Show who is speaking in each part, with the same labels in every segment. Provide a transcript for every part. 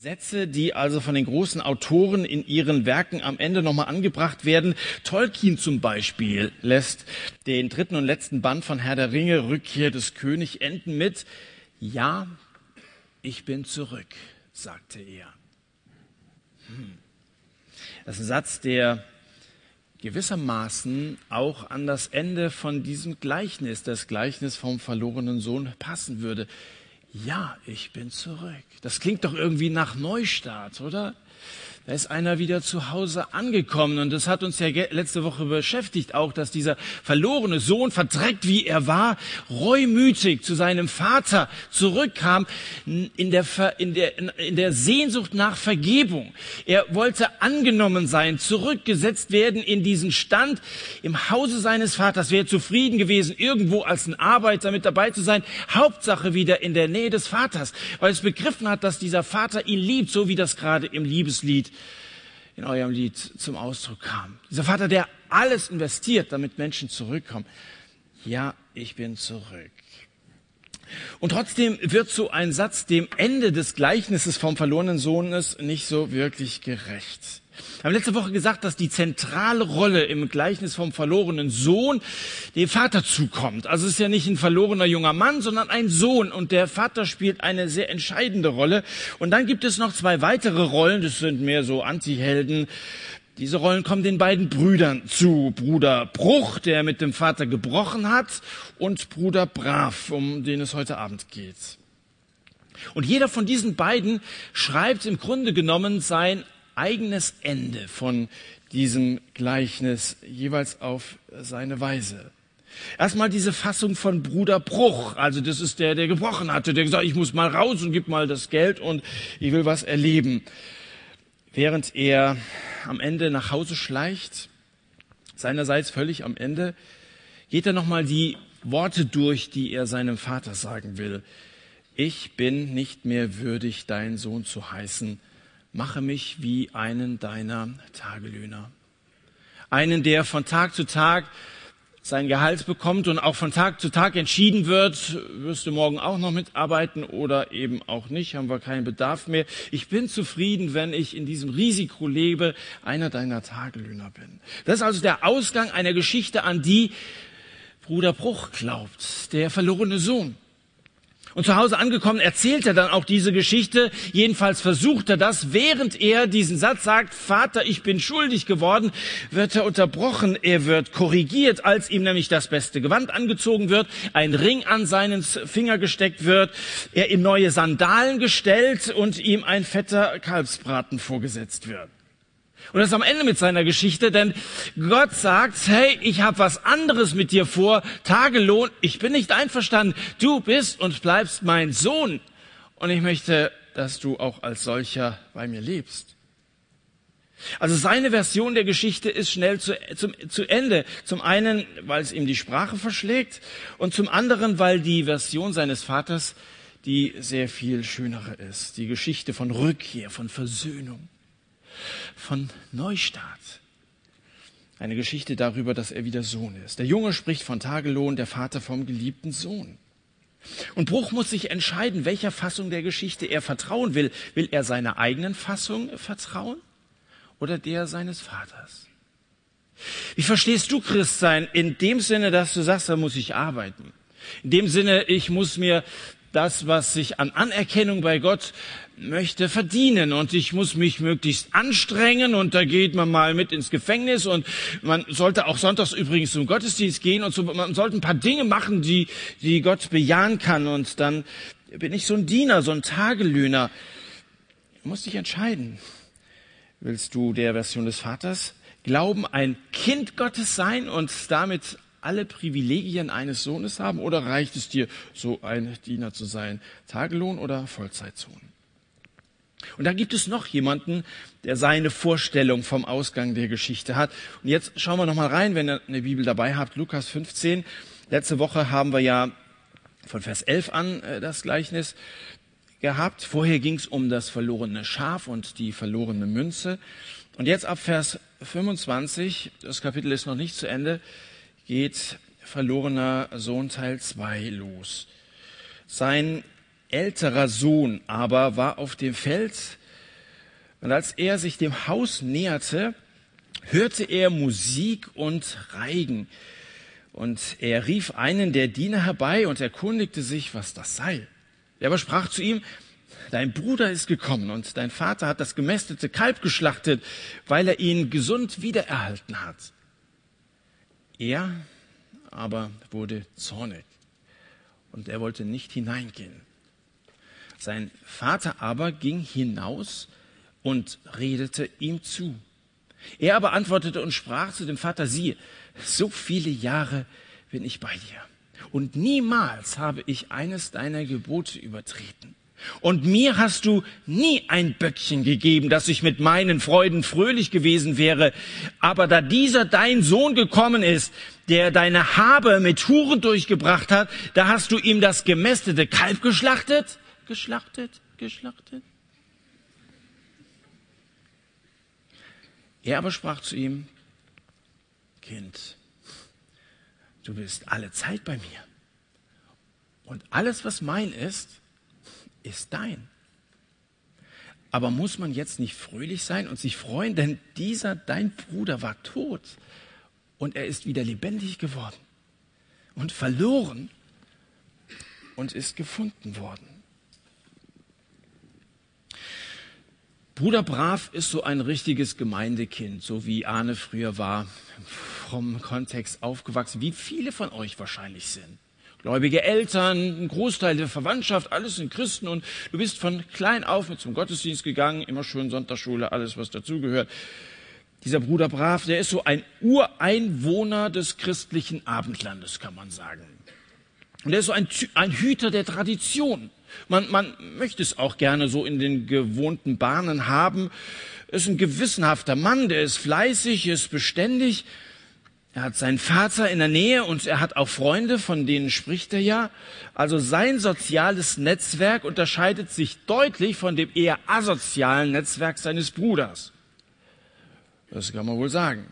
Speaker 1: Sätze, die also von den großen Autoren in ihren Werken am Ende nochmal angebracht werden. Tolkien zum Beispiel lässt den dritten und letzten Band von Herr der Ringe, Rückkehr des König, enden mit, ja, ich bin zurück, sagte er. Hm. Das ist ein Satz, der gewissermaßen auch an das Ende von diesem Gleichnis, das Gleichnis vom verlorenen Sohn, passen würde. Ja, ich bin zurück. Das klingt doch irgendwie nach Neustart, oder? Da ist einer wieder zu Hause angekommen und das hat uns ja letzte Woche beschäftigt auch, dass dieser verlorene Sohn, verdreckt wie er war, reumütig zu seinem Vater zurückkam in der, in der, in der Sehnsucht nach Vergebung. Er wollte angenommen sein, zurückgesetzt werden in diesen Stand im Hause seines Vaters, wäre zufrieden gewesen, irgendwo als ein Arbeiter mit dabei zu sein. Hauptsache wieder in der Nähe des Vaters, weil es begriffen hat, dass dieser Vater ihn liebt, so wie das gerade im Liebeslied in eurem Lied zum Ausdruck kam. Dieser Vater, der alles investiert, damit Menschen zurückkommen. Ja, ich bin zurück. Und trotzdem wird so ein Satz dem Ende des Gleichnisses vom verlorenen Sohnes nicht so wirklich gerecht. Wir haben letzte Woche gesagt, dass die zentrale Rolle im Gleichnis vom verlorenen Sohn dem Vater zukommt. Also es ist ja nicht ein verlorener junger Mann, sondern ein Sohn und der Vater spielt eine sehr entscheidende Rolle. Und dann gibt es noch zwei weitere Rollen, das sind mehr so Antihelden. Diese Rollen kommen den beiden Brüdern zu. Bruder Bruch, der mit dem Vater gebrochen hat, und Bruder Brav, um den es heute Abend geht. Und jeder von diesen beiden schreibt im Grunde genommen sein eigenes Ende von diesem Gleichnis jeweils auf seine Weise. Erstmal diese Fassung von Bruder Bruch, also das ist der, der gebrochen hatte, der gesagt, ich muss mal raus und gib mal das Geld und ich will was erleben. Während er am Ende nach Hause schleicht, seinerseits völlig am Ende, geht er nochmal die Worte durch, die er seinem Vater sagen will. Ich bin nicht mehr würdig, dein Sohn zu heißen, mache mich wie einen deiner Tagelöhner. Einen, der von Tag zu Tag sein Gehalt bekommt und auch von Tag zu Tag entschieden wird, wirst du morgen auch noch mitarbeiten oder eben auch nicht, haben wir keinen Bedarf mehr. Ich bin zufrieden, wenn ich in diesem Risiko lebe, einer deiner Tagelöhner bin. Das ist also der Ausgang einer Geschichte, an die Bruder Bruch glaubt, der verlorene Sohn. Und zu Hause angekommen erzählt er dann auch diese Geschichte. Jedenfalls versucht er das. Während er diesen Satz sagt, Vater, ich bin schuldig geworden, wird er unterbrochen. Er wird korrigiert, als ihm nämlich das beste Gewand angezogen wird, ein Ring an seinen Finger gesteckt wird, er in neue Sandalen gestellt und ihm ein fetter Kalbsbraten vorgesetzt wird. Und das ist am Ende mit seiner Geschichte, denn Gott sagt, hey, ich habe was anderes mit dir vor, Tagelohn, ich bin nicht einverstanden, du bist und bleibst mein Sohn und ich möchte, dass du auch als solcher bei mir lebst. Also seine Version der Geschichte ist schnell zu, zum, zu Ende. Zum einen, weil es ihm die Sprache verschlägt und zum anderen, weil die Version seines Vaters die sehr viel schönere ist. Die Geschichte von Rückkehr, von Versöhnung von Neustart. Eine Geschichte darüber, dass er wieder Sohn ist. Der Junge spricht von Tagelohn, der Vater vom geliebten Sohn. Und Bruch muss sich entscheiden, welcher Fassung der Geschichte er vertrauen will. Will er seiner eigenen Fassung vertrauen oder der seines Vaters? Wie verstehst du Christsein in dem Sinne, dass du sagst, da muss ich arbeiten? In dem Sinne, ich muss mir das, was ich an Anerkennung bei Gott möchte, verdienen und ich muss mich möglichst anstrengen und da geht man mal mit ins Gefängnis und man sollte auch sonntags übrigens zum Gottesdienst gehen und so, man sollte ein paar Dinge machen, die, die Gott bejahen kann und dann bin ich so ein Diener, so ein Tagelöhner. Du musst dich entscheiden. Willst du der Version des Vaters glauben, ein Kind Gottes sein und damit alle Privilegien eines Sohnes haben oder reicht es dir, so ein Diener zu sein? Tagelohn oder Vollzeitsohn? Und da gibt es noch jemanden, der seine Vorstellung vom Ausgang der Geschichte hat. Und jetzt schauen wir noch mal rein, wenn ihr eine Bibel dabei habt, Lukas 15. Letzte Woche haben wir ja von Vers 11 an äh, das Gleichnis gehabt. Vorher ging es um das verlorene Schaf und die verlorene Münze. Und jetzt ab Vers 25, das Kapitel ist noch nicht zu Ende, geht verlorener Sohn Teil 2 los. Sein älterer Sohn aber war auf dem Feld Und als er sich dem Haus näherte, hörte er Musik und Reigen. Und er rief einen der Diener herbei und erkundigte sich, was das sei. Er aber sprach zu ihm, dein Bruder ist gekommen und dein Vater hat das gemästete Kalb geschlachtet, weil er ihn gesund wiedererhalten hat. Er aber wurde zornig und er wollte nicht hineingehen. Sein Vater aber ging hinaus und redete ihm zu. Er aber antwortete und sprach zu dem Vater, siehe, so viele Jahre bin ich bei dir und niemals habe ich eines deiner Gebote übertreten. Und mir hast du nie ein Böckchen gegeben, dass ich mit meinen Freuden fröhlich gewesen wäre. Aber da dieser dein Sohn gekommen ist, der deine Habe mit Huren durchgebracht hat, da hast du ihm das gemästete Kalb geschlachtet, geschlachtet, geschlachtet. Er aber sprach zu ihm, Kind, du bist alle Zeit bei mir. Und alles, was mein ist, ist dein. Aber muss man jetzt nicht fröhlich sein und sich freuen, denn dieser, dein Bruder, war tot und er ist wieder lebendig geworden und verloren und ist gefunden worden. Bruder Brav ist so ein richtiges Gemeindekind, so wie Arne früher war, vom Kontext aufgewachsen, wie viele von euch wahrscheinlich sind gläubige Eltern, ein Großteil der Verwandtschaft, alles sind Christen und du bist von klein auf mit zum Gottesdienst gegangen, immer schön Sonntagsschule, alles was dazugehört. Dieser Bruder Brav, der ist so ein Ureinwohner des christlichen Abendlandes, kann man sagen. Und er ist so ein, ein Hüter der Tradition. Man, man möchte es auch gerne so in den gewohnten Bahnen haben. Er ist ein gewissenhafter Mann, der ist fleißig, ist beständig. Er hat seinen Vater in der Nähe und er hat auch Freunde, von denen spricht er ja. Also sein soziales Netzwerk unterscheidet sich deutlich von dem eher asozialen Netzwerk seines Bruders. Das kann man wohl sagen.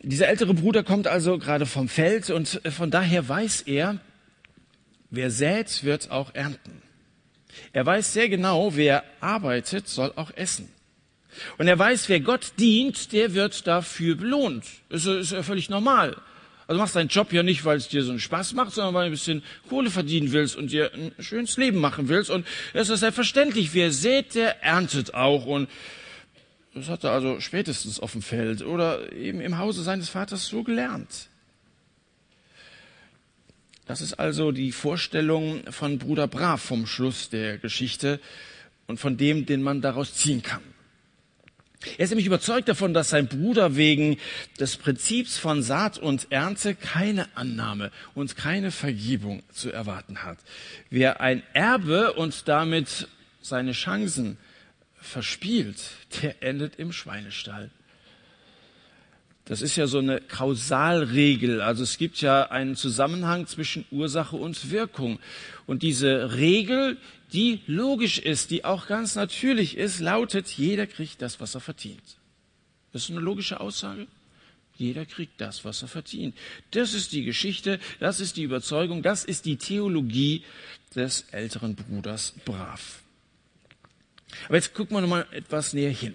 Speaker 1: Dieser ältere Bruder kommt also gerade vom Feld und von daher weiß er, wer sät, wird auch ernten. Er weiß sehr genau, wer arbeitet, soll auch essen. Und er weiß, wer Gott dient, der wird dafür belohnt. Das ist ja völlig normal. Also machst deinen Job ja nicht, weil es dir so einen Spaß macht, sondern weil du ein bisschen Kohle verdienen willst und dir ein schönes Leben machen willst. Und es ist selbstverständlich, wer sät, der erntet auch. Und das hat er also spätestens auf dem Feld oder eben im Hause seines Vaters so gelernt. Das ist also die Vorstellung von Bruder Brav vom Schluss der Geschichte und von dem, den man daraus ziehen kann. Er ist nämlich überzeugt davon, dass sein Bruder wegen des Prinzips von Saat und Ernte keine Annahme und keine Vergebung zu erwarten hat. Wer ein Erbe und damit seine Chancen verspielt, der endet im Schweinestall. Das ist ja so eine Kausalregel. Also es gibt ja einen Zusammenhang zwischen Ursache und Wirkung. Und diese Regel, die logisch ist, die auch ganz natürlich ist, lautet, jeder kriegt das, was er verdient. Das ist eine logische Aussage. Jeder kriegt das, was er verdient. Das ist die Geschichte, das ist die Überzeugung, das ist die Theologie des älteren Bruders Brav. Aber jetzt gucken wir noch mal etwas näher hin.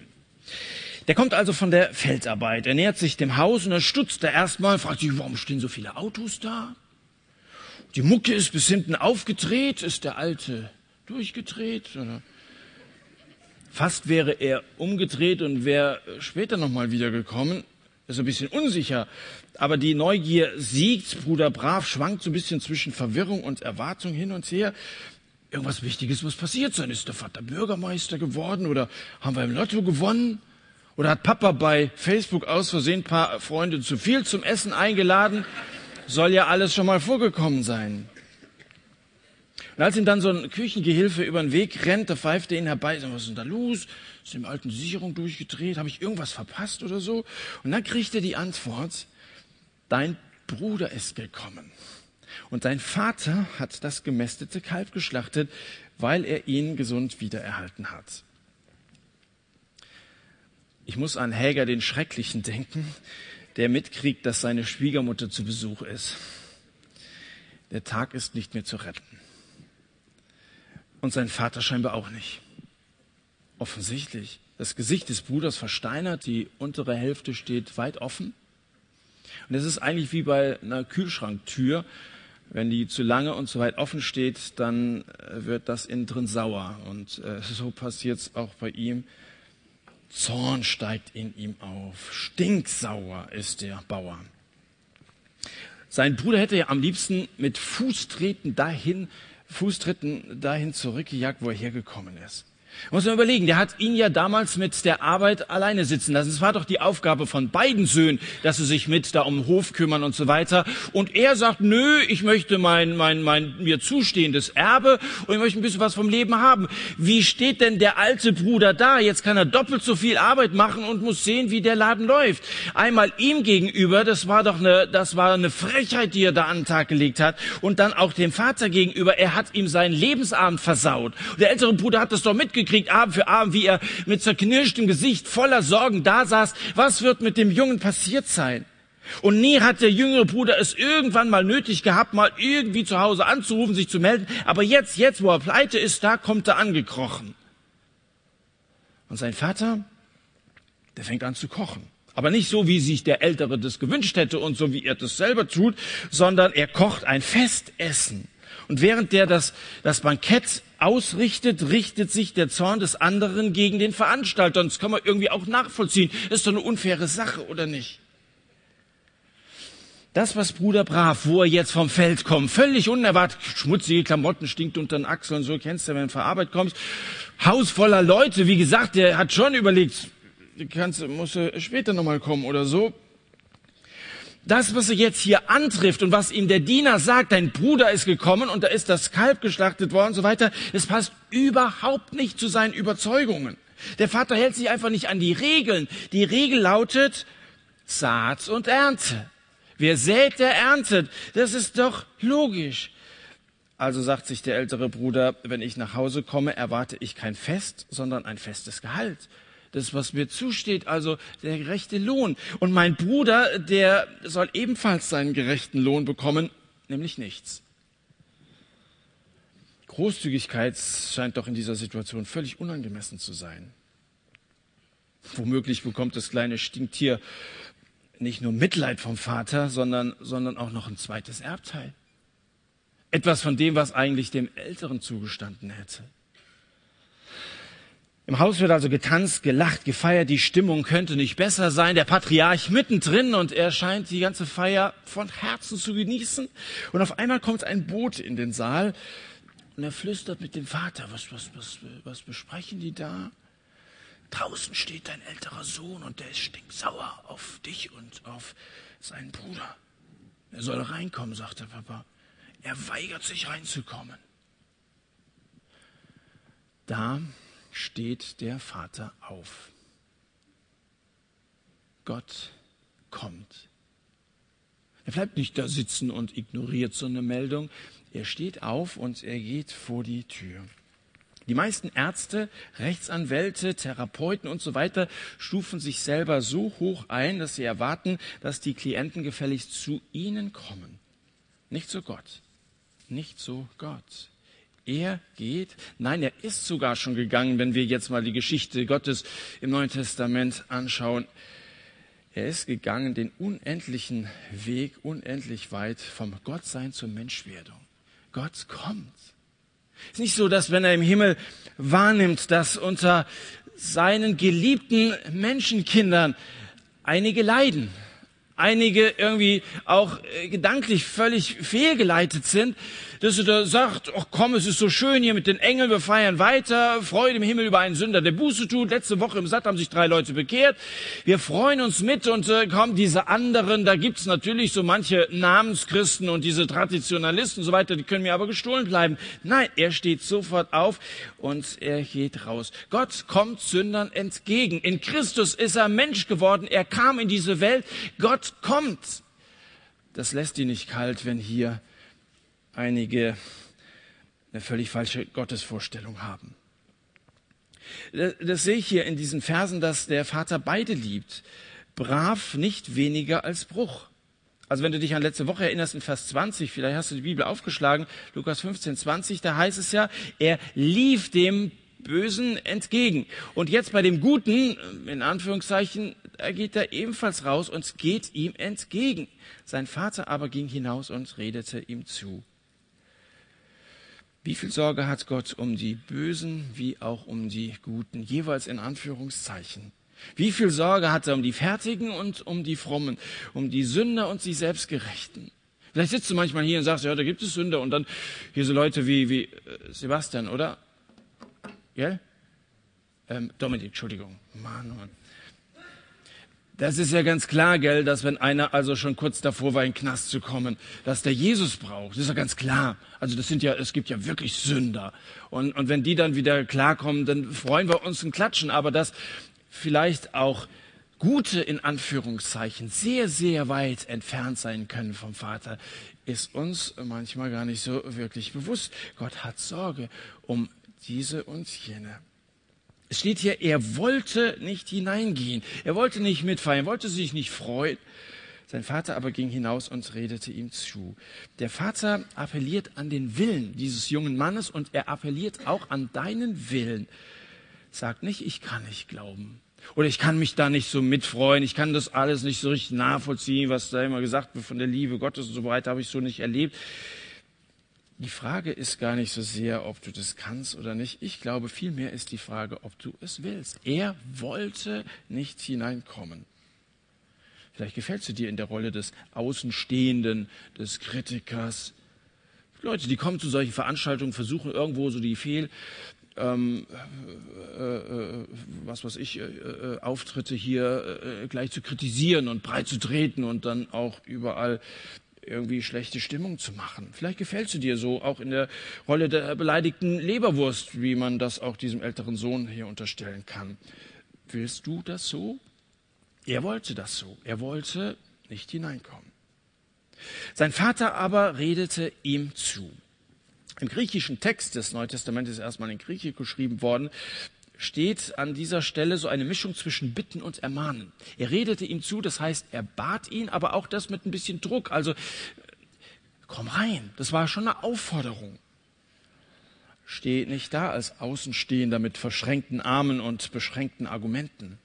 Speaker 1: Der kommt also von der Feldarbeit. Er nähert sich dem Haus und er stutzt da erstmal, fragt sich, warum stehen so viele Autos da? Die Mucke ist bis hinten aufgedreht. Ist der Alte durchgedreht? Oder? Fast wäre er umgedreht und wäre später nochmal wiedergekommen. Ist ein bisschen unsicher. Aber die Neugier siegt. Bruder Brav schwankt so ein bisschen zwischen Verwirrung und Erwartung hin und her. Irgendwas Wichtiges muss passiert sein. Ist der Vater Bürgermeister geworden oder haben wir im Lotto gewonnen? Oder hat Papa bei Facebook aus Versehen ein paar Freunde zu viel zum Essen eingeladen? Soll ja alles schon mal vorgekommen sein. Und als ihm dann so ein Küchengehilfe über den Weg rennt, da pfeift er ihn herbei, sagt, was ist denn da los? Ist die alten Sicherung durchgedreht? Habe ich irgendwas verpasst oder so? Und dann kriegt er die Antwort, dein Bruder ist gekommen. Und dein Vater hat das gemästete Kalb geschlachtet, weil er ihn gesund wiedererhalten hat. Ich muss an Häger den Schrecklichen denken, der mitkriegt, dass seine Schwiegermutter zu Besuch ist. Der Tag ist nicht mehr zu retten. Und sein Vater scheinbar auch nicht. Offensichtlich. Das Gesicht des Bruders versteinert, die untere Hälfte steht weit offen. Und es ist eigentlich wie bei einer Kühlschranktür. Wenn die zu lange und zu weit offen steht, dann äh, wird das innen drin sauer. Und äh, so passiert es auch bei ihm. Zorn steigt in ihm auf. Stinksauer ist der Bauer. Sein Bruder hätte ja am liebsten mit Fußtreten dahin, Fußtritten dahin zurückgejagt, wo er hergekommen ist. Muss man überlegen, der hat ihn ja damals mit der Arbeit alleine sitzen lassen. Es war doch die Aufgabe von beiden Söhnen, dass sie sich mit da um den Hof kümmern und so weiter. Und er sagt, nö, ich möchte mein, mein, mein mir zustehendes Erbe und ich möchte ein bisschen was vom Leben haben. Wie steht denn der alte Bruder da? Jetzt kann er doppelt so viel Arbeit machen und muss sehen, wie der Laden läuft. Einmal ihm gegenüber, das war doch eine, das war eine Frechheit, die er da an den Tag gelegt hat. Und dann auch dem Vater gegenüber, er hat ihm seinen Lebensabend versaut. Der ältere Bruder hat das doch mitgekriegt mitgekriegt, Abend für Abend, wie er mit zerknirschtem Gesicht voller Sorgen da saß. Was wird mit dem Jungen passiert sein? Und nie hat der jüngere Bruder es irgendwann mal nötig gehabt, mal irgendwie zu Hause anzurufen, sich zu melden. Aber jetzt, jetzt, wo er pleite ist, da kommt er angekrochen. Und sein Vater, der fängt an zu kochen. Aber nicht so, wie sich der Ältere das gewünscht hätte und so, wie er das selber tut, sondern er kocht ein Festessen. Und während der das, das Bankett ausrichtet, richtet sich der Zorn des anderen gegen den Veranstalter. Und das kann man irgendwie auch nachvollziehen. Das ist doch eine unfaire Sache, oder nicht? Das, was Bruder Brav, wo er jetzt vom Feld kommt, völlig unerwartet, schmutzige Klamotten, stinkt unter den Achseln, so kennst du, wenn du von Arbeit kommst. Haus voller Leute, wie gesagt, der hat schon überlegt, kannst, musst du später nochmal kommen oder so das, was er jetzt hier antrifft und was ihm der Diener sagt, dein Bruder ist gekommen und da ist das Kalb geschlachtet worden und so weiter, es passt überhaupt nicht zu seinen Überzeugungen. Der Vater hält sich einfach nicht an die Regeln. Die Regel lautet Saat und Ernte. Wer sät, der erntet. Das ist doch logisch. Also sagt sich der ältere Bruder, wenn ich nach Hause komme, erwarte ich kein Fest, sondern ein festes Gehalt das, was mir zusteht, also der gerechte Lohn. Und mein Bruder, der soll ebenfalls seinen gerechten Lohn bekommen, nämlich nichts. Großzügigkeit scheint doch in dieser Situation völlig unangemessen zu sein. Womöglich bekommt das kleine Stinktier nicht nur Mitleid vom Vater, sondern, sondern auch noch ein zweites Erbteil. Etwas von dem, was eigentlich dem Älteren zugestanden hätte. Im Haus wird also getanzt, gelacht, gefeiert, die Stimmung könnte nicht besser sein. Der Patriarch mittendrin und er scheint die ganze Feier von Herzen zu genießen. Und auf einmal kommt ein Boot in den Saal und er flüstert mit dem Vater, was, was, was, was besprechen die da? Draußen steht dein älterer Sohn und der ist stinksauer auf dich und auf seinen Bruder. Er soll reinkommen, sagt der Papa. Er weigert sich reinzukommen. Da steht der Vater auf. Gott kommt. Er bleibt nicht da sitzen und ignoriert so eine Meldung. Er steht auf und er geht vor die Tür. Die meisten Ärzte, Rechtsanwälte, Therapeuten und so weiter stufen sich selber so hoch ein, dass sie erwarten, dass die Klienten gefälligst zu ihnen kommen. Nicht zu Gott. Nicht zu Gott. Er geht, nein, er ist sogar schon gegangen, wenn wir jetzt mal die Geschichte Gottes im Neuen Testament anschauen. Er ist gegangen den unendlichen Weg, unendlich weit vom Gottsein zur Menschwerdung. Gott kommt. Es ist nicht so, dass wenn er im Himmel wahrnimmt, dass unter seinen geliebten Menschenkindern einige leiden, einige irgendwie auch äh, gedanklich völlig fehlgeleitet sind, dass er da sagt, ach komm, es ist so schön hier mit den Engeln, wir feiern weiter, Freude im Himmel über einen Sünder, der Buße tut. Letzte Woche im Satt haben sich drei Leute bekehrt. Wir freuen uns mit und äh, kommen diese anderen, da gibt's natürlich so manche Namenschristen und diese Traditionalisten und so weiter, die können mir aber gestohlen bleiben. Nein, er steht sofort auf und er geht raus. Gott kommt Sündern entgegen. In Christus ist er Mensch geworden, er kam in diese Welt. Gott kommt. Das lässt ihn nicht kalt, wenn hier einige eine völlig falsche Gottesvorstellung haben. Das, das sehe ich hier in diesen Versen, dass der Vater beide liebt. Brav nicht weniger als Bruch. Also wenn du dich an letzte Woche erinnerst, in Vers 20, vielleicht hast du die Bibel aufgeschlagen, Lukas 15, 20, da heißt es ja, er lief dem Bösen entgegen. Und jetzt bei dem Guten, in Anführungszeichen, er geht er ebenfalls raus und geht ihm entgegen. Sein Vater aber ging hinaus und redete ihm zu. Wie viel Sorge hat Gott um die Bösen wie auch um die Guten, jeweils in Anführungszeichen? Wie viel Sorge hat er um die Fertigen und um die Frommen, um die Sünder und die Selbstgerechten? Vielleicht sitzt du manchmal hier und sagst, ja, da gibt es Sünder und dann hier so Leute wie, wie äh, Sebastian, oder? Gell? Ähm, Dominik, Entschuldigung. Mann, Mann. Das ist ja ganz klar, gell, dass wenn einer also schon kurz davor war, in den Knast zu kommen, dass der Jesus braucht. Das ist ja ganz klar. Also das sind ja, es gibt ja wirklich Sünder. Und, und wenn die dann wieder klarkommen, dann freuen wir uns und klatschen. Aber dass vielleicht auch Gute in Anführungszeichen sehr, sehr weit entfernt sein können vom Vater, ist uns manchmal gar nicht so wirklich bewusst. Gott hat Sorge um diese und jene. Es steht hier, er wollte nicht hineingehen. Er wollte nicht mitfeiern, wollte sich nicht freuen. Sein Vater aber ging hinaus und redete ihm zu. Der Vater appelliert an den Willen dieses jungen Mannes und er appelliert auch an deinen Willen. Sagt nicht, ich kann nicht glauben. Oder ich kann mich da nicht so mitfreuen. Ich kann das alles nicht so richtig nachvollziehen, was da immer gesagt wird von der Liebe Gottes und so weiter, habe ich so nicht erlebt. Die Frage ist gar nicht so sehr, ob du das kannst oder nicht. Ich glaube, vielmehr ist die Frage, ob du es willst. Er wollte nicht hineinkommen. Vielleicht gefällst du dir in der Rolle des Außenstehenden, des Kritikers. Leute, die kommen zu solchen Veranstaltungen, versuchen irgendwo so die Fehl, ähm, äh, äh, was weiß ich, äh, äh Auftritte hier äh, gleich zu kritisieren und breit zu treten und dann auch überall irgendwie schlechte Stimmung zu machen. Vielleicht gefällst du dir so, auch in der Rolle der beleidigten Leberwurst, wie man das auch diesem älteren Sohn hier unterstellen kann. Willst du das so? Er wollte das so. Er wollte nicht hineinkommen. Sein Vater aber redete ihm zu. Im griechischen Text des Neuen Testamentes ist erstmal in Griechisch geschrieben worden steht an dieser Stelle so eine Mischung zwischen Bitten und Ermahnen. Er redete ihm zu, das heißt, er bat ihn, aber auch das mit ein bisschen Druck. Also, komm rein. Das war schon eine Aufforderung. Steh nicht da als Außenstehender mit verschränkten Armen und beschränkten Argumenten.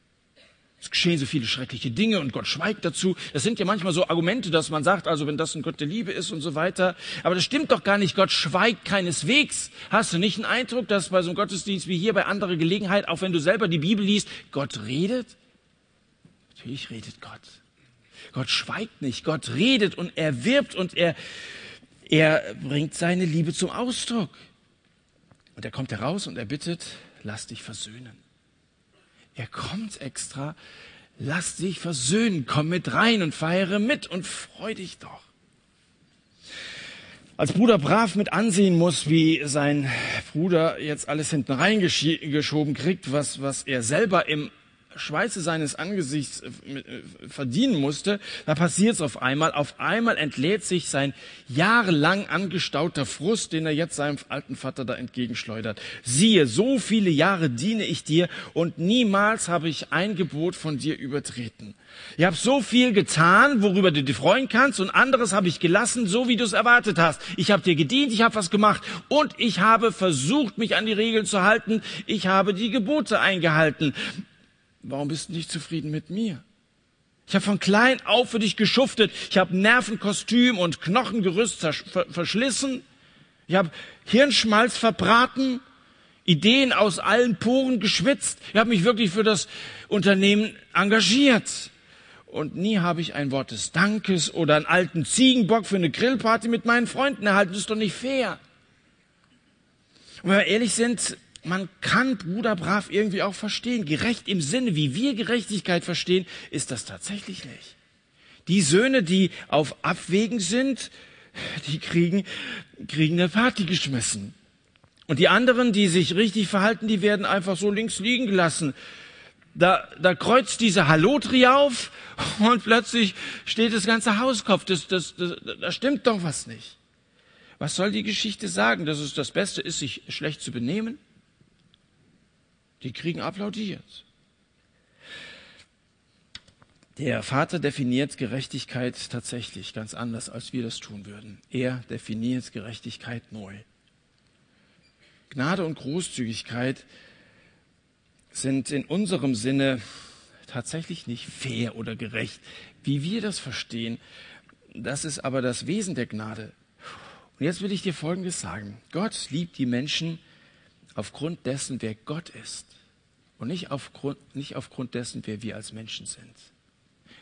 Speaker 1: Es geschehen so viele schreckliche Dinge und Gott schweigt dazu. Das sind ja manchmal so Argumente, dass man sagt, also wenn das ein Gott der Liebe ist und so weiter. Aber das stimmt doch gar nicht. Gott schweigt keineswegs. Hast du nicht einen Eindruck, dass bei so einem Gottesdienst wie hier bei anderer Gelegenheit, auch wenn du selber die Bibel liest, Gott redet? Natürlich redet Gott. Gott schweigt nicht. Gott redet und er wirbt und er, er bringt seine Liebe zum Ausdruck. Und er kommt heraus und er bittet, lass dich versöhnen. Er kommt extra. Lass dich versöhnen. Komm mit rein und feiere mit und freu dich doch. Als Bruder brav mit ansehen muss, wie sein Bruder jetzt alles hinten reingeschoben kriegt, was, was er selber im Schweiße seines Angesichts äh, äh, verdienen musste, da passiert es auf einmal. Auf einmal entlädt sich sein jahrelang angestauter Frust, den er jetzt seinem alten Vater da entgegenschleudert. Siehe, so viele Jahre diene ich dir und niemals habe ich ein Gebot von dir übertreten. Ich habe so viel getan, worüber du dich freuen kannst, und anderes habe ich gelassen, so wie du es erwartet hast. Ich habe dir gedient, ich habe was gemacht und ich habe versucht, mich an die Regeln zu halten. Ich habe die Gebote eingehalten. Warum bist du nicht zufrieden mit mir? Ich habe von klein auf für dich geschuftet. Ich habe Nervenkostüm und Knochengerüst verschlissen. Ich habe Hirnschmalz verbraten, Ideen aus allen Poren geschwitzt. Ich habe mich wirklich für das Unternehmen engagiert. Und nie habe ich ein Wort des Dankes oder einen alten Ziegenbock für eine Grillparty mit meinen Freunden erhalten. Das ist doch nicht fair. Und wenn wir ehrlich sind, man kann Bruder brav irgendwie auch verstehen. Gerecht im Sinne, wie wir Gerechtigkeit verstehen, ist das tatsächlich nicht. Die Söhne, die auf Abwägen sind, die kriegen, kriegen eine Party geschmissen. Und die anderen, die sich richtig verhalten, die werden einfach so links liegen gelassen. Da, da kreuzt diese Hallotri auf und plötzlich steht das ganze Hauskopf. Das, das, das, da stimmt doch was nicht. Was soll die Geschichte sagen? Dass es das Beste ist, sich schlecht zu benehmen? Die kriegen applaudiert. Der Vater definiert Gerechtigkeit tatsächlich ganz anders, als wir das tun würden. Er definiert Gerechtigkeit neu. Gnade und Großzügigkeit sind in unserem Sinne tatsächlich nicht fair oder gerecht, wie wir das verstehen. Das ist aber das Wesen der Gnade. Und jetzt will ich dir Folgendes sagen. Gott liebt die Menschen aufgrund dessen, wer Gott ist und nicht aufgrund, nicht aufgrund dessen, wer wir als Menschen sind.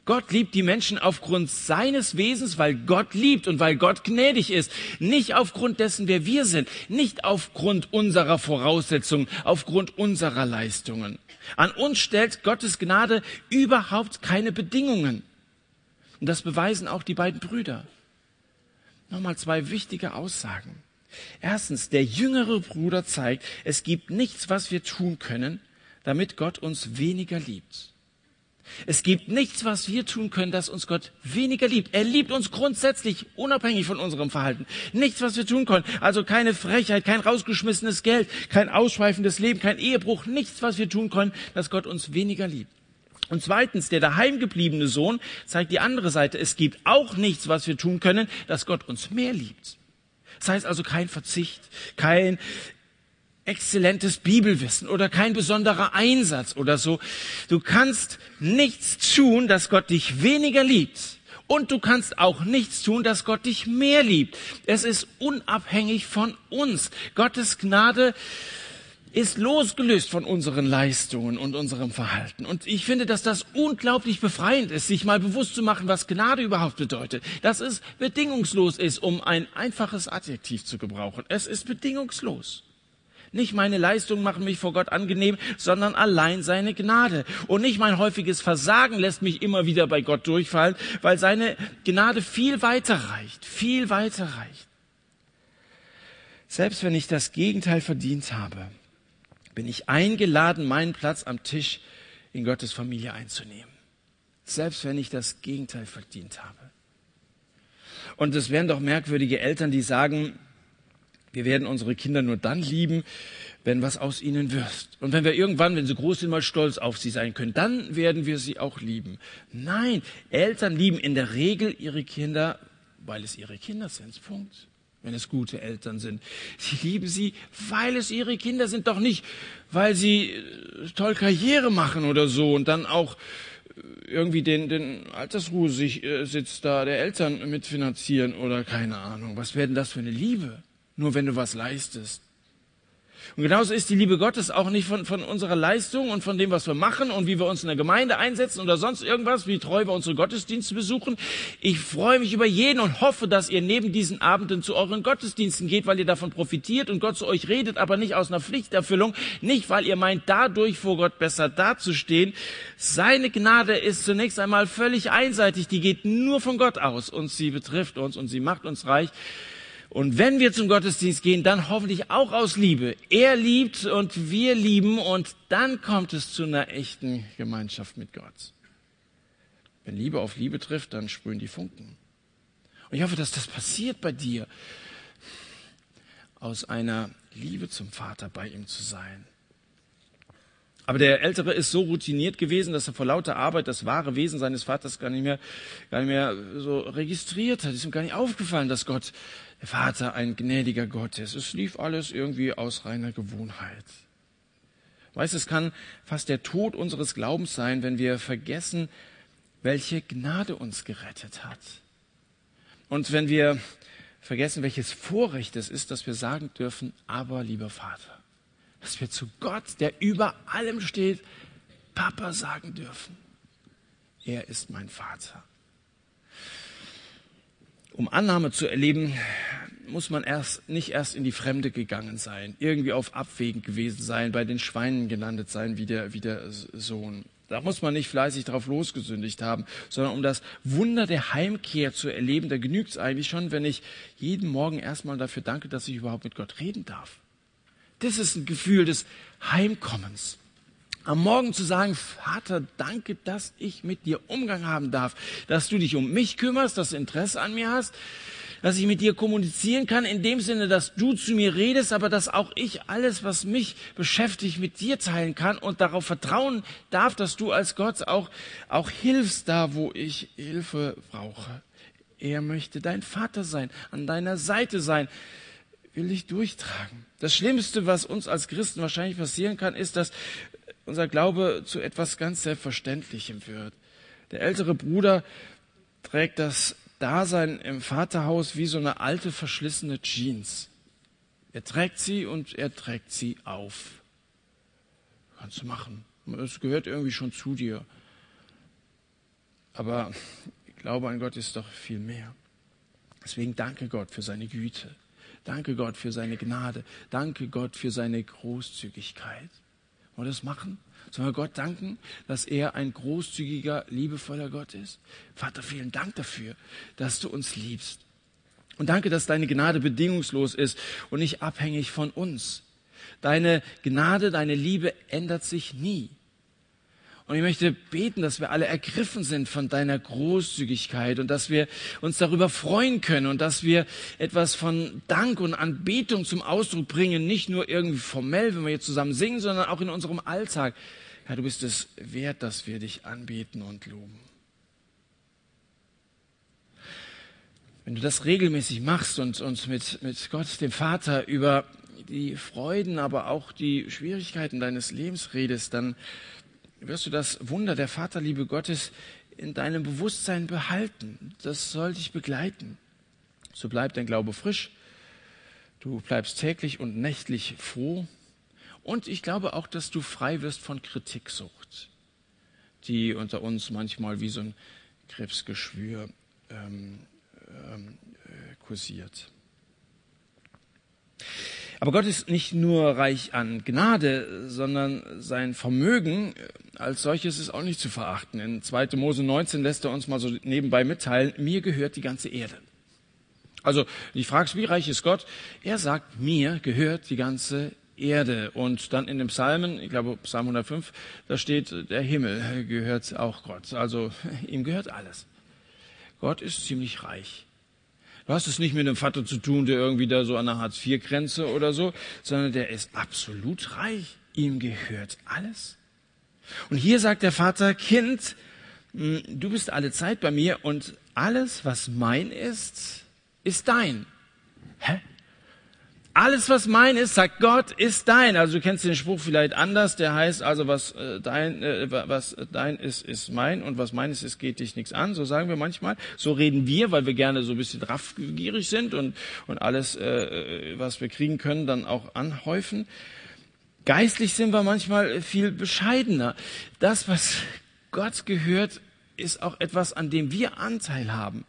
Speaker 1: Gott liebt die Menschen aufgrund seines Wesens, weil Gott liebt und weil Gott gnädig ist. Nicht aufgrund dessen, wer wir sind. Nicht aufgrund unserer Voraussetzungen, aufgrund unserer Leistungen. An uns stellt Gottes Gnade überhaupt keine Bedingungen. Und das beweisen auch die beiden Brüder. Nochmal zwei wichtige Aussagen. Erstens, der jüngere Bruder zeigt, es gibt nichts, was wir tun können, damit Gott uns weniger liebt. Es gibt nichts, was wir tun können, dass uns Gott weniger liebt. Er liebt uns grundsätzlich, unabhängig von unserem Verhalten. Nichts, was wir tun können. Also keine Frechheit, kein rausgeschmissenes Geld, kein ausschweifendes Leben, kein Ehebruch. Nichts, was wir tun können, dass Gott uns weniger liebt. Und zweitens, der daheimgebliebene Sohn zeigt die andere Seite. Es gibt auch nichts, was wir tun können, dass Gott uns mehr liebt. Das heißt also kein Verzicht, kein exzellentes Bibelwissen oder kein besonderer Einsatz oder so. Du kannst nichts tun, dass Gott dich weniger liebt. Und du kannst auch nichts tun, dass Gott dich mehr liebt. Es ist unabhängig von uns. Gottes Gnade ist losgelöst von unseren Leistungen und unserem Verhalten. Und ich finde, dass das unglaublich befreiend ist, sich mal bewusst zu machen, was Gnade überhaupt bedeutet. Dass es bedingungslos ist, um ein einfaches Adjektiv zu gebrauchen. Es ist bedingungslos. Nicht meine Leistungen machen mich vor Gott angenehm, sondern allein seine Gnade. Und nicht mein häufiges Versagen lässt mich immer wieder bei Gott durchfallen, weil seine Gnade viel weiter reicht, viel weiter reicht. Selbst wenn ich das Gegenteil verdient habe, bin ich eingeladen, meinen Platz am Tisch in Gottes Familie einzunehmen. Selbst wenn ich das Gegenteil verdient habe. Und es wären doch merkwürdige Eltern, die sagen, wir werden unsere Kinder nur dann lieben, wenn was aus ihnen wirst. Und wenn wir irgendwann, wenn sie groß sind, mal stolz auf sie sein können, dann werden wir sie auch lieben. Nein, Eltern lieben in der Regel ihre Kinder, weil es ihre Kinder sind. Punkt. Wenn es gute Eltern sind. Sie lieben sie, weil es ihre Kinder sind, doch nicht, weil sie äh, toll Karriere machen oder so und dann auch äh, irgendwie den, den Altersruhesitz da der Eltern mitfinanzieren oder keine Ahnung. Was wäre denn das für eine Liebe? nur wenn du was leistest. Und genauso ist die Liebe Gottes auch nicht von, von unserer Leistung und von dem, was wir machen und wie wir uns in der Gemeinde einsetzen oder sonst irgendwas, wie treu wir unsere Gottesdienste besuchen. Ich freue mich über jeden und hoffe, dass ihr neben diesen Abenden zu euren Gottesdiensten geht, weil ihr davon profitiert und Gott zu euch redet, aber nicht aus einer Pflichterfüllung, nicht weil ihr meint, dadurch vor Gott besser dazustehen. Seine Gnade ist zunächst einmal völlig einseitig, die geht nur von Gott aus und sie betrifft uns und sie macht uns reich. Und wenn wir zum Gottesdienst gehen, dann hoffentlich auch aus Liebe. Er liebt und wir lieben und dann kommt es zu einer echten Gemeinschaft mit Gott. Wenn Liebe auf Liebe trifft, dann sprühen die Funken. Und ich hoffe, dass das passiert bei dir, aus einer Liebe zum Vater bei ihm zu sein. Aber der Ältere ist so routiniert gewesen, dass er vor lauter Arbeit das wahre Wesen seines Vaters gar nicht mehr, gar nicht mehr so registriert hat. Es ist ihm gar nicht aufgefallen, dass Gott der Vater ein gnädiger Gott ist. Es lief alles irgendwie aus reiner Gewohnheit. Weißt, es kann fast der Tod unseres Glaubens sein, wenn wir vergessen, welche Gnade uns gerettet hat. Und wenn wir vergessen, welches Vorrecht es ist, dass wir sagen dürfen, aber lieber Vater, dass wir zu Gott, der über allem steht, Papa sagen dürfen. Er ist mein Vater. Um Annahme zu erleben, muss man erst, nicht erst in die Fremde gegangen sein, irgendwie auf Abwägen gewesen sein, bei den Schweinen gelandet sein wie der, wie der Sohn. Da muss man nicht fleißig drauf losgesündigt haben, sondern um das Wunder der Heimkehr zu erleben, da genügt es eigentlich schon, wenn ich jeden Morgen erstmal dafür danke, dass ich überhaupt mit Gott reden darf. Das ist ein Gefühl des Heimkommens am Morgen zu sagen, Vater, danke, dass ich mit dir Umgang haben darf, dass du dich um mich kümmerst, dass du Interesse an mir hast, dass ich mit dir kommunizieren kann, in dem Sinne, dass du zu mir redest, aber dass auch ich alles, was mich beschäftigt, mit dir teilen kann und darauf vertrauen darf, dass du als Gott auch, auch hilfst da, wo ich Hilfe brauche. Er möchte dein Vater sein, an deiner Seite sein, will dich durchtragen. Das Schlimmste, was uns als Christen wahrscheinlich passieren kann, ist, dass unser Glaube zu etwas ganz Selbstverständlichem wird. Der ältere Bruder trägt das Dasein im Vaterhaus wie so eine alte, verschlissene Jeans. Er trägt sie und er trägt sie auf. Kannst du machen. Es gehört irgendwie schon zu dir. Aber Glaube an Gott ist doch viel mehr. Deswegen danke Gott für seine Güte. Danke Gott für seine Gnade. Danke Gott für seine Großzügigkeit. Wollen wir das machen? Sollen wir Gott danken, dass er ein großzügiger, liebevoller Gott ist? Vater, vielen Dank dafür, dass du uns liebst. Und danke, dass deine Gnade bedingungslos ist und nicht abhängig von uns. Deine Gnade, deine Liebe ändert sich nie. Und ich möchte beten, dass wir alle ergriffen sind von deiner Großzügigkeit und dass wir uns darüber freuen können und dass wir etwas von Dank und Anbetung zum Ausdruck bringen, nicht nur irgendwie formell, wenn wir jetzt zusammen singen, sondern auch in unserem Alltag. Herr, du bist es wert, dass wir dich anbeten und loben. Wenn du das regelmäßig machst und, und mit, mit Gott, dem Vater, über die Freuden, aber auch die Schwierigkeiten deines Lebens redest, dann wirst du das Wunder der Vaterliebe Gottes in deinem Bewusstsein behalten. Das soll dich begleiten. So bleibt dein Glaube frisch. Du bleibst täglich und nächtlich froh. Und ich glaube auch, dass du frei wirst von Kritiksucht, die unter uns manchmal wie so ein Krebsgeschwür ähm, ähm, äh, kursiert. Aber Gott ist nicht nur reich an Gnade, sondern sein Vermögen als solches ist auch nicht zu verachten. In 2. Mose 19 lässt er uns mal so nebenbei mitteilen, mir gehört die ganze Erde. Also, du fragst, wie reich ist Gott? Er sagt, mir gehört die ganze Erde. Und dann in dem Psalmen, ich glaube Psalm 105, da steht, der Himmel gehört auch Gott. Also, ihm gehört alles. Gott ist ziemlich reich. Du hast es nicht mit einem Vater zu tun, der irgendwie da so an der Hartz-IV-Grenze oder so, sondern der ist absolut reich. Ihm gehört alles. Und hier sagt der Vater, Kind, hm, du bist alle Zeit bei mir und alles, was mein ist, ist dein. Hä? Alles, was mein ist, sagt Gott, ist dein. Also du kennst den Spruch vielleicht anders, der heißt also, was äh, dein, äh, was dein ist, ist mein und was mein ist, geht dich nichts an. So sagen wir manchmal. So reden wir, weil wir gerne so ein bisschen raffgierig sind und, und alles, äh, was wir kriegen können, dann auch anhäufen. Geistlich sind wir manchmal viel bescheidener. Das, was Gott gehört, ist auch etwas, an dem wir Anteil haben.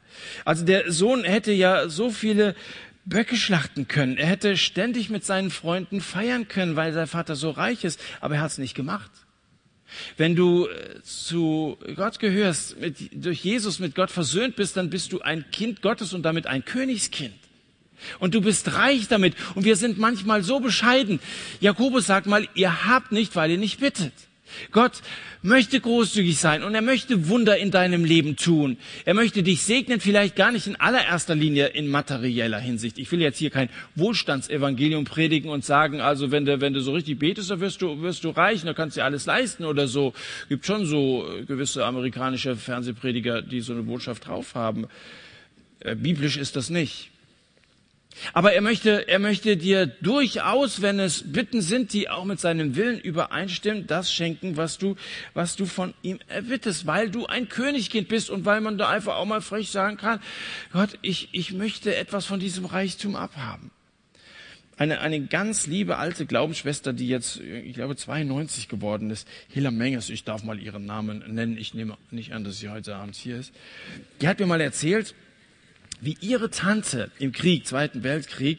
Speaker 1: Also der Sohn hätte ja so viele Böcke schlachten können. Er hätte ständig mit seinen Freunden feiern können, weil sein Vater so reich ist, aber er hat es nicht gemacht. Wenn du äh, zu Gott gehörst, mit, durch Jesus mit Gott versöhnt bist, dann bist du ein Kind Gottes und damit ein Königskind. Und du bist reich damit. Und wir sind manchmal so bescheiden. Jakobus sagt mal, ihr habt nicht, weil ihr nicht bittet. Gott möchte großzügig sein und er möchte Wunder in deinem Leben tun. Er möchte dich segnen, vielleicht gar nicht in allererster Linie in materieller Hinsicht. Ich will jetzt hier kein Wohlstandsevangelium predigen und sagen, also wenn du, wenn du so richtig betest, dann wirst du, wirst du reich, dann kannst du dir alles leisten oder so. Gibt schon so gewisse amerikanische Fernsehprediger, die so eine Botschaft drauf haben. Äh, biblisch ist das nicht. Aber er möchte, er möchte dir durchaus, wenn es Bitten sind, die auch mit seinem Willen übereinstimmen, das schenken, was du, was du von ihm erbittest, weil du ein Königkind bist und weil man da einfach auch mal frech sagen kann, Gott, ich, ich möchte etwas von diesem Reichtum abhaben. Eine, eine ganz liebe alte Glaubensschwester, die jetzt, ich glaube, 92 geworden ist, Hilla Menges, ich darf mal ihren Namen nennen, ich nehme nicht an, dass sie heute Abend hier ist, die hat mir mal erzählt, wie ihre Tante im Krieg, Zweiten Weltkrieg,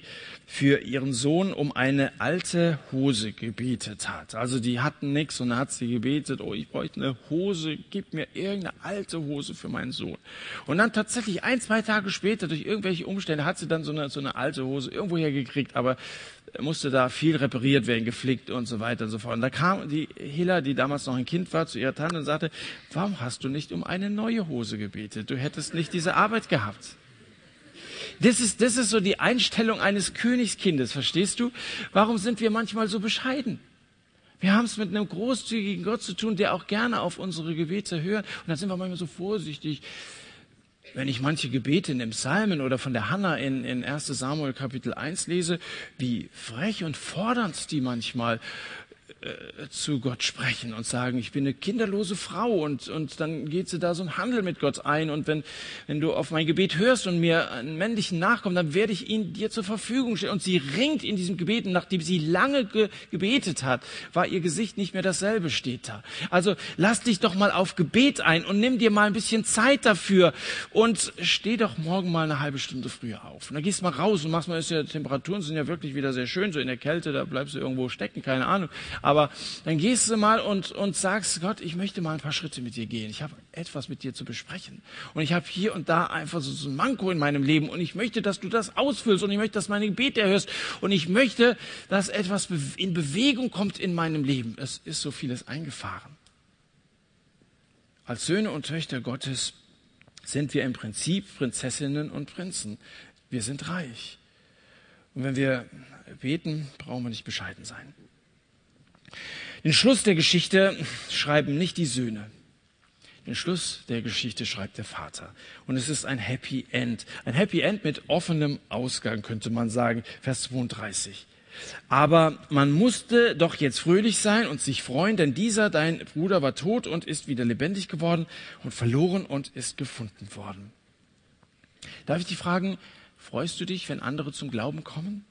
Speaker 1: für ihren Sohn um eine alte Hose gebetet hat. Also die hatten nichts und dann hat sie gebetet, oh, ich bräuchte eine Hose, gib mir irgendeine alte Hose für meinen Sohn. Und dann tatsächlich ein, zwei Tage später, durch irgendwelche Umstände, hat sie dann so eine, so eine alte Hose irgendwo hergekriegt, aber musste da viel repariert werden, geflickt und so weiter und so fort. Und da kam die Hilla, die damals noch ein Kind war, zu ihrer Tante und sagte, warum hast du nicht um eine neue Hose gebetet? Du hättest nicht diese Arbeit gehabt. Das ist, das ist so die Einstellung eines Königskindes, verstehst du? Warum sind wir manchmal so bescheiden? Wir haben es mit einem großzügigen Gott zu tun, der auch gerne auf unsere Gebete hört. Und dann sind wir manchmal so vorsichtig. Wenn ich manche Gebete in dem Psalmen oder von der Hanna in, in 1 Samuel Kapitel 1 lese, wie frech und fordernd die manchmal äh, zu Gott sprechen und sagen, ich bin eine kinderlose Frau und, und dann geht sie da so einen Handel mit Gott ein und wenn, wenn du auf mein Gebet hörst und mir einen männlichen nachkommt, dann werde ich ihn dir zur Verfügung stellen. Und sie ringt in diesem Gebet und nachdem sie lange ge gebetet hat, war ihr Gesicht nicht mehr dasselbe, steht da. Also lass dich doch mal auf Gebet ein und nimm dir mal ein bisschen Zeit dafür und steh doch morgen mal eine halbe Stunde früher auf. Und dann gehst mal raus und machst mal, ist ja, Temperaturen sind ja wirklich wieder sehr schön, so in der Kälte, da bleibst du irgendwo stecken, keine Ahnung. Aber dann gehst du mal und, und sagst, Gott, ich möchte mal ein paar Schritte mit dir gehen. Ich habe etwas mit dir zu besprechen. Und ich habe hier und da einfach so, so ein Manko in meinem Leben und ich möchte, dass du das ausfüllst und ich möchte, dass meine Gebete erhörst und ich möchte, dass etwas in Bewegung kommt in meinem Leben. Es ist so vieles eingefahren. Als Söhne und Töchter Gottes sind wir im Prinzip Prinzessinnen und Prinzen. Wir sind reich. Und wenn wir beten, brauchen wir nicht bescheiden sein. Den Schluss der Geschichte schreiben nicht die Söhne. Den Schluss der Geschichte schreibt der Vater. Und es ist ein Happy End. Ein Happy End mit offenem Ausgang, könnte man sagen. Vers 32. Aber man musste doch jetzt fröhlich sein und sich freuen, denn dieser, dein Bruder, war tot und ist wieder lebendig geworden und verloren und ist gefunden worden. Darf ich dich fragen, freust du dich, wenn andere zum Glauben kommen?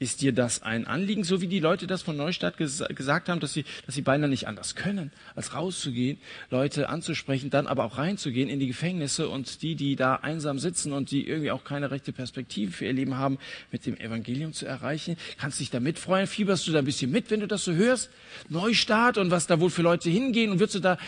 Speaker 1: Ist dir das ein Anliegen, so wie die Leute das von Neustadt ges gesagt haben, dass sie, dass sie beinahe nicht anders können, als rauszugehen, Leute anzusprechen, dann aber auch reinzugehen in die Gefängnisse und die, die da einsam sitzen und die irgendwie auch keine rechte Perspektive für ihr Leben haben, mit dem Evangelium zu erreichen? Kannst dich da mitfreuen? Fieberst du da ein bisschen mit, wenn du das so hörst? Neustart und was da wohl für Leute hingehen und wirst du da,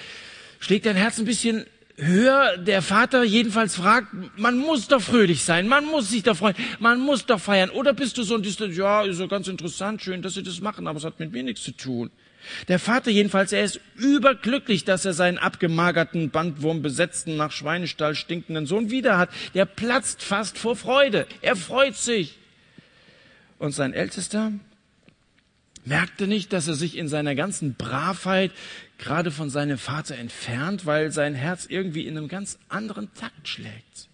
Speaker 1: schlägt dein Herz ein bisschen höher der Vater jedenfalls fragt, man muss doch fröhlich sein, man muss sich doch freuen, man muss doch feiern. Oder bist du so ein Distant, ja, ist so ganz interessant, schön, dass sie das machen, aber es hat mit mir nichts zu tun. Der Vater jedenfalls, er ist überglücklich, dass er seinen abgemagerten, Bandwurm besetzten, nach Schweinestall stinkenden Sohn wieder hat. Der platzt fast vor Freude. Er freut sich. Und sein Ältester merkte nicht, dass er sich in seiner ganzen Bravheit gerade von seinem Vater entfernt, weil sein Herz irgendwie in einem ganz anderen Takt schlägt.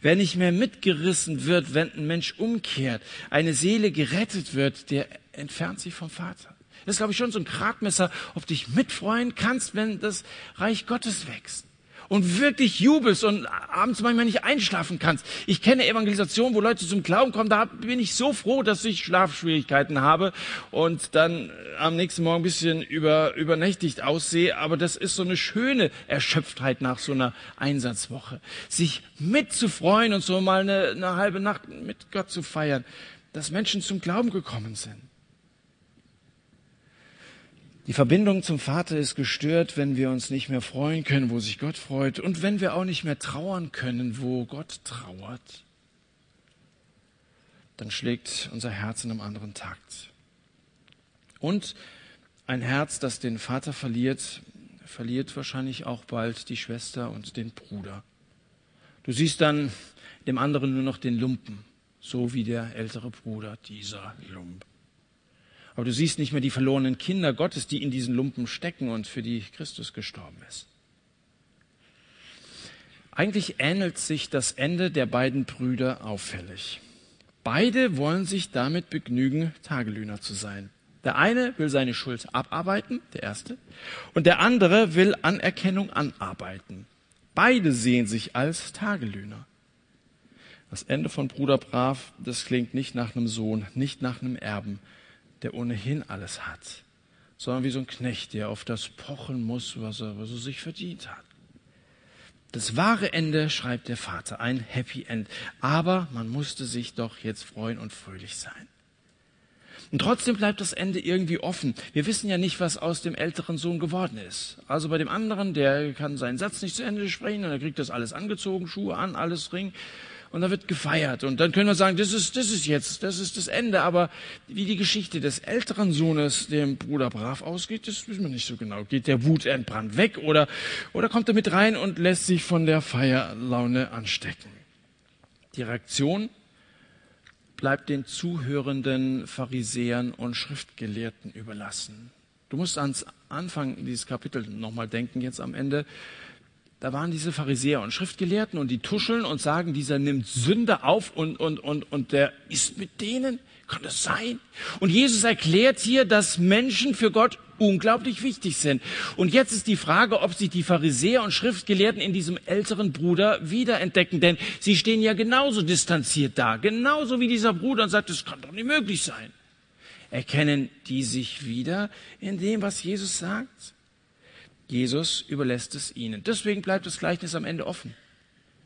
Speaker 1: Wer nicht mehr mitgerissen wird, wenn ein Mensch umkehrt, eine Seele gerettet wird, der entfernt sich vom Vater. Das ist, glaube ich, schon so ein Gradmesser, ob du dich mitfreuen kannst, wenn das Reich Gottes wächst und wirklich jubelst und abends manchmal nicht einschlafen kannst. Ich kenne Evangelisationen, wo Leute zum Glauben kommen, da bin ich so froh, dass ich Schlafschwierigkeiten habe und dann am nächsten Morgen ein bisschen über, übernächtigt aussehe. Aber das ist so eine schöne Erschöpftheit nach so einer Einsatzwoche. Sich mitzufreuen und so mal eine, eine halbe Nacht mit Gott zu feiern, dass Menschen zum Glauben gekommen sind. Die Verbindung zum Vater ist gestört, wenn wir uns nicht mehr freuen können, wo sich Gott freut und wenn wir auch nicht mehr trauern können, wo Gott trauert. Dann schlägt unser Herz in einem anderen Takt. Und ein Herz, das den Vater verliert, verliert wahrscheinlich auch bald die Schwester und den Bruder. Du siehst dann dem anderen nur noch den Lumpen, so wie der ältere Bruder, dieser Lump. Aber du siehst nicht mehr die verlorenen Kinder Gottes, die in diesen Lumpen stecken und für die Christus gestorben ist. Eigentlich ähnelt sich das Ende der beiden Brüder auffällig. Beide wollen sich damit begnügen, Tagelöhner zu sein. Der eine will seine Schuld abarbeiten, der erste, und der andere will Anerkennung anarbeiten. Beide sehen sich als Tagelöhner. Das Ende von Bruder Brav, das klingt nicht nach einem Sohn, nicht nach einem Erben, der ohnehin alles hat, sondern wie so ein Knecht, der auf das pochen muss, was er, was er sich verdient hat. Das wahre Ende schreibt der Vater, ein Happy End. Aber man musste sich doch jetzt freuen und fröhlich sein. Und trotzdem bleibt das Ende irgendwie offen. Wir wissen ja nicht, was aus dem älteren Sohn geworden ist. Also bei dem anderen, der kann seinen Satz nicht zu Ende sprechen und er kriegt das alles angezogen, Schuhe an, alles Ring und da wird gefeiert. Und dann können wir sagen, das ist, das ist jetzt, das ist das Ende. Aber wie die Geschichte des älteren Sohnes dem Bruder brav ausgeht, das wissen wir nicht so genau. Geht der Wut entbrannt weg oder, oder kommt er mit rein und lässt sich von der Feierlaune anstecken? Die Reaktion bleibt den zuhörenden Pharisäern und Schriftgelehrten überlassen. Du musst ans Anfang dieses Kapitels nochmal denken, jetzt am Ende. Da waren diese Pharisäer und Schriftgelehrten und die tuscheln und sagen, dieser nimmt Sünder auf und, und, und, und der ist mit denen. Kann das sein? Und Jesus erklärt hier, dass Menschen für Gott unglaublich wichtig sind. Und jetzt ist die Frage, ob sich die Pharisäer und Schriftgelehrten in diesem älteren Bruder wiederentdecken, denn sie stehen ja genauso distanziert da, genauso wie dieser Bruder und sagt, das kann doch nicht möglich sein. Erkennen die sich wieder in dem, was Jesus sagt? Jesus überlässt es ihnen. Deswegen bleibt das Gleichnis am Ende offen.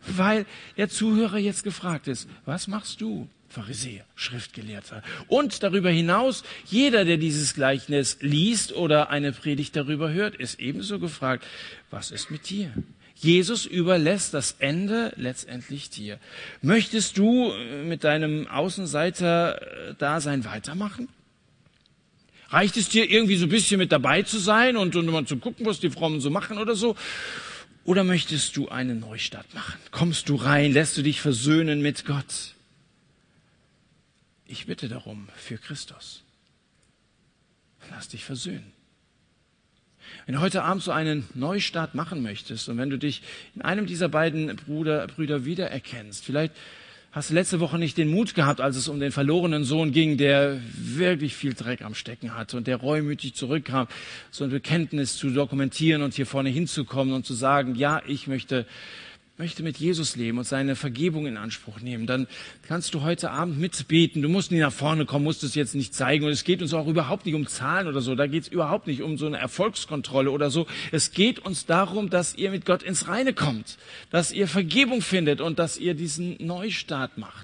Speaker 1: Weil der Zuhörer jetzt gefragt ist, was machst du, Pharisäer, Schriftgelehrter? Und darüber hinaus, jeder, der dieses Gleichnis liest oder eine Predigt darüber hört, ist ebenso gefragt, was ist mit dir? Jesus überlässt das Ende letztendlich dir. Möchtest du mit deinem Außenseiter-Dasein weitermachen? Reicht es dir irgendwie so ein bisschen mit dabei zu sein und, und mal zu gucken, was die Frommen so machen oder so? Oder möchtest du einen Neustart machen? Kommst du rein? Lässt du dich versöhnen mit Gott? Ich bitte darum für Christus. Lass dich versöhnen. Wenn du heute Abend so einen Neustart machen möchtest und wenn du dich in einem dieser beiden Bruder, Brüder wiedererkennst, vielleicht Hast du letzte Woche nicht den Mut gehabt, als es um den verlorenen Sohn ging, der wirklich viel Dreck am Stecken hatte und der reumütig zurückkam, so ein Bekenntnis zu dokumentieren und hier vorne hinzukommen und zu sagen, ja, ich möchte möchte mit Jesus leben und seine Vergebung in Anspruch nehmen, dann kannst du heute Abend mitbeten. Du musst nicht nach vorne kommen, musst es jetzt nicht zeigen. Und es geht uns auch überhaupt nicht um Zahlen oder so. Da geht es überhaupt nicht um so eine Erfolgskontrolle oder so. Es geht uns darum, dass ihr mit Gott ins Reine kommt, dass ihr Vergebung findet und dass ihr diesen Neustart macht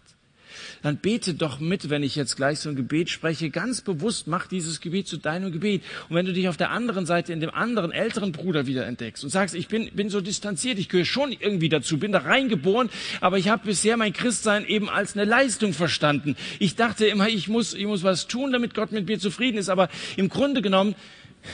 Speaker 1: dann bete doch mit, wenn ich jetzt gleich so ein Gebet spreche. Ganz bewusst mach dieses Gebet zu deinem Gebet. Und wenn du dich auf der anderen Seite in dem anderen älteren Bruder wieder entdeckst und sagst, ich bin, bin so distanziert, ich gehöre schon irgendwie dazu, bin da reingeboren, aber ich habe bisher mein Christsein eben als eine Leistung verstanden. Ich dachte immer, ich muss, ich muss was tun, damit Gott mit mir zufrieden ist. Aber im Grunde genommen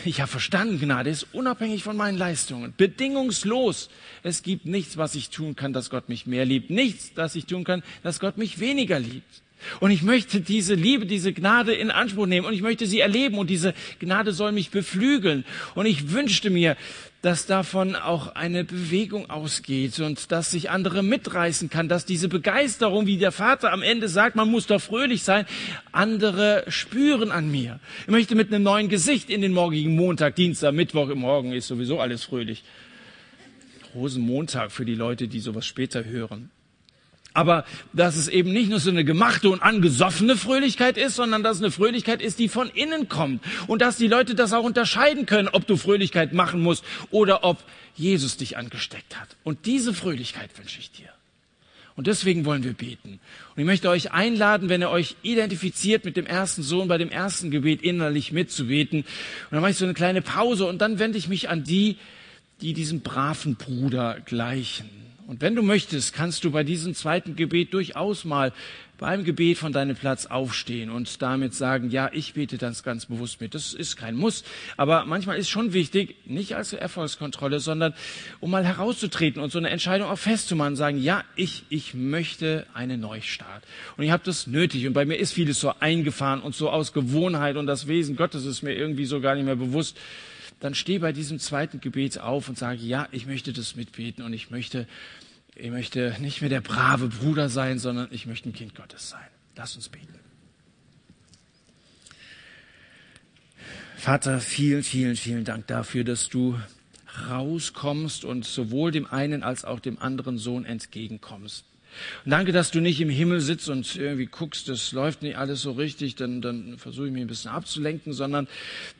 Speaker 1: ich habe verstanden, Gnade ist unabhängig von meinen Leistungen, bedingungslos. Es gibt nichts, was ich tun kann, dass Gott mich mehr liebt, nichts, das ich tun kann, dass Gott mich weniger liebt. Und ich möchte diese Liebe, diese Gnade in Anspruch nehmen und ich möchte sie erleben und diese Gnade soll mich beflügeln. Und ich wünschte mir, dass davon auch eine Bewegung ausgeht und dass sich andere mitreißen kann, dass diese Begeisterung, wie der Vater am Ende sagt, man muss doch fröhlich sein, andere spüren an mir. Ich möchte mit einem neuen Gesicht in den morgigen Montag, Dienstag, Mittwoch, im Morgen ist sowieso alles fröhlich. Rosenmontag für die Leute, die sowas später hören. Aber dass es eben nicht nur so eine gemachte und angesoffene Fröhlichkeit ist, sondern dass es eine Fröhlichkeit ist, die von innen kommt. Und dass die Leute das auch unterscheiden können, ob du Fröhlichkeit machen musst oder ob Jesus dich angesteckt hat. Und diese Fröhlichkeit wünsche ich dir. Und deswegen wollen wir beten. Und ich möchte euch einladen, wenn ihr euch identifiziert mit dem ersten Sohn, bei dem ersten Gebet innerlich mitzubeten. Und dann mache ich so eine kleine Pause und dann wende ich mich an die, die diesem braven Bruder gleichen und wenn du möchtest, kannst du bei diesem zweiten Gebet durchaus mal beim Gebet von deinem Platz aufstehen und damit sagen, ja, ich bete das ganz bewusst mit. Das ist kein Muss. Aber manchmal ist schon wichtig, nicht als Erfolgskontrolle, sondern um mal herauszutreten und so eine Entscheidung auch festzumachen, sagen, ja, ich, ich möchte einen Neustart. Und ich habe das nötig. Und bei mir ist vieles so eingefahren und so aus Gewohnheit und das Wesen Gottes ist mir irgendwie so gar nicht mehr bewusst dann steh bei diesem zweiten Gebet auf und sage, ja, ich möchte das mitbeten und ich möchte, ich möchte nicht mehr der brave Bruder sein, sondern ich möchte ein Kind Gottes sein. Lass uns beten. Vater, vielen, vielen, vielen Dank dafür, dass du rauskommst und sowohl dem einen als auch dem anderen Sohn entgegenkommst. Und danke, dass du nicht im Himmel sitzt und irgendwie guckst, das läuft nicht alles so richtig, dann, dann versuche ich mich ein bisschen abzulenken, sondern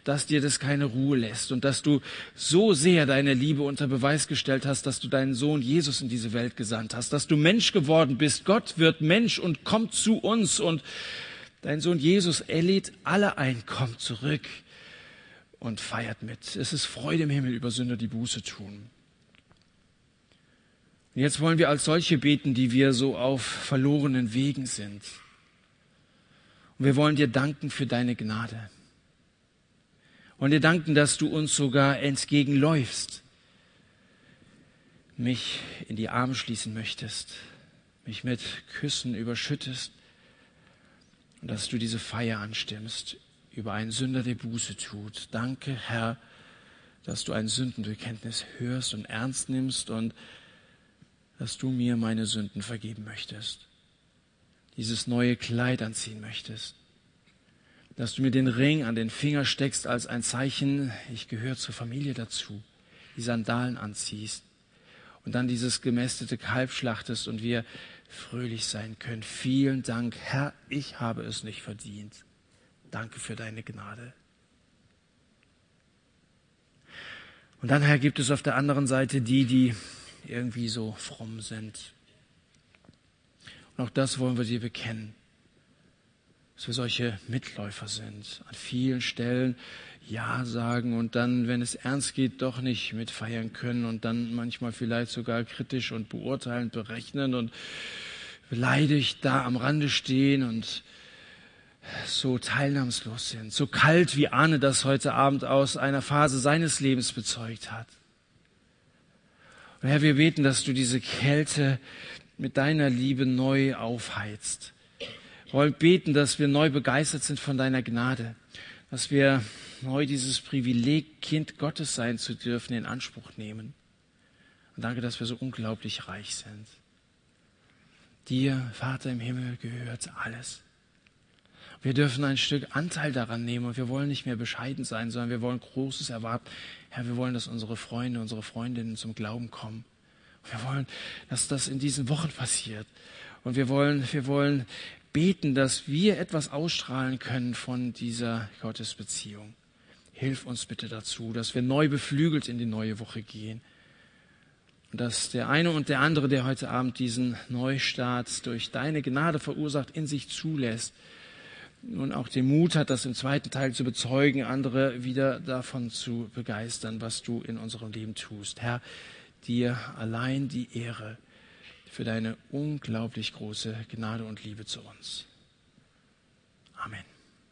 Speaker 1: dass dir das keine Ruhe lässt und dass du so sehr deine Liebe unter Beweis gestellt hast, dass du deinen Sohn Jesus in diese Welt gesandt hast, dass du Mensch geworden bist. Gott wird Mensch und kommt zu uns und dein Sohn Jesus, er lädt alle ein, kommt zurück und feiert mit. Es ist Freude im Himmel über Sünder, die Buße tun. Und jetzt wollen wir als solche beten, die wir so auf verlorenen Wegen sind. Und wir wollen dir danken für deine Gnade. Und dir danken, dass du uns sogar entgegenläufst, mich in die Arme schließen möchtest, mich mit Küssen überschüttest und dass du diese Feier anstimmst über einen Sünder, der Buße tut. Danke, Herr, dass du ein Sündenbekenntnis hörst und ernst nimmst und dass du mir meine Sünden vergeben möchtest, dieses neue Kleid anziehen möchtest, dass du mir den Ring an den Finger steckst als ein Zeichen, ich gehöre zur Familie dazu, die Sandalen anziehst und dann dieses gemästete Kalb schlachtest und wir fröhlich sein können. Vielen Dank, Herr, ich habe es nicht verdient. Danke für deine Gnade. Und dann, Herr, gibt es auf der anderen Seite die, die irgendwie so fromm sind. Und auch das wollen wir dir bekennen, dass wir solche Mitläufer sind. An vielen Stellen Ja sagen und dann, wenn es ernst geht, doch nicht mitfeiern können und dann manchmal vielleicht sogar kritisch und beurteilend berechnen und beleidigt da am Rande stehen und so teilnahmslos sind, so kalt wie Arne das heute Abend aus einer Phase seines Lebens bezeugt hat. Und Herr, wir beten, dass du diese Kälte mit deiner Liebe neu aufheizt. Wir wollen beten, dass wir neu begeistert sind von deiner Gnade, dass wir neu dieses Privileg, Kind Gottes sein zu dürfen, in Anspruch nehmen. Und danke, dass wir so unglaublich reich sind. Dir, Vater im Himmel, gehört alles. Wir dürfen ein Stück Anteil daran nehmen und wir wollen nicht mehr bescheiden sein, sondern wir wollen Großes erwarten. Herr, wir wollen, dass unsere Freunde, unsere Freundinnen zum Glauben kommen. Wir wollen, dass das in diesen Wochen passiert. Und wir wollen, wir wollen beten, dass wir etwas ausstrahlen können von dieser Gottesbeziehung. Hilf uns bitte dazu, dass wir neu beflügelt in die neue Woche gehen. Und dass der eine und der andere, der heute Abend diesen Neustart durch deine Gnade verursacht, in sich zulässt nun auch den Mut hat, das im zweiten Teil zu bezeugen, andere wieder davon zu begeistern, was du in unserem Leben tust. Herr, dir allein die Ehre für deine unglaublich große Gnade und Liebe zu uns. Amen.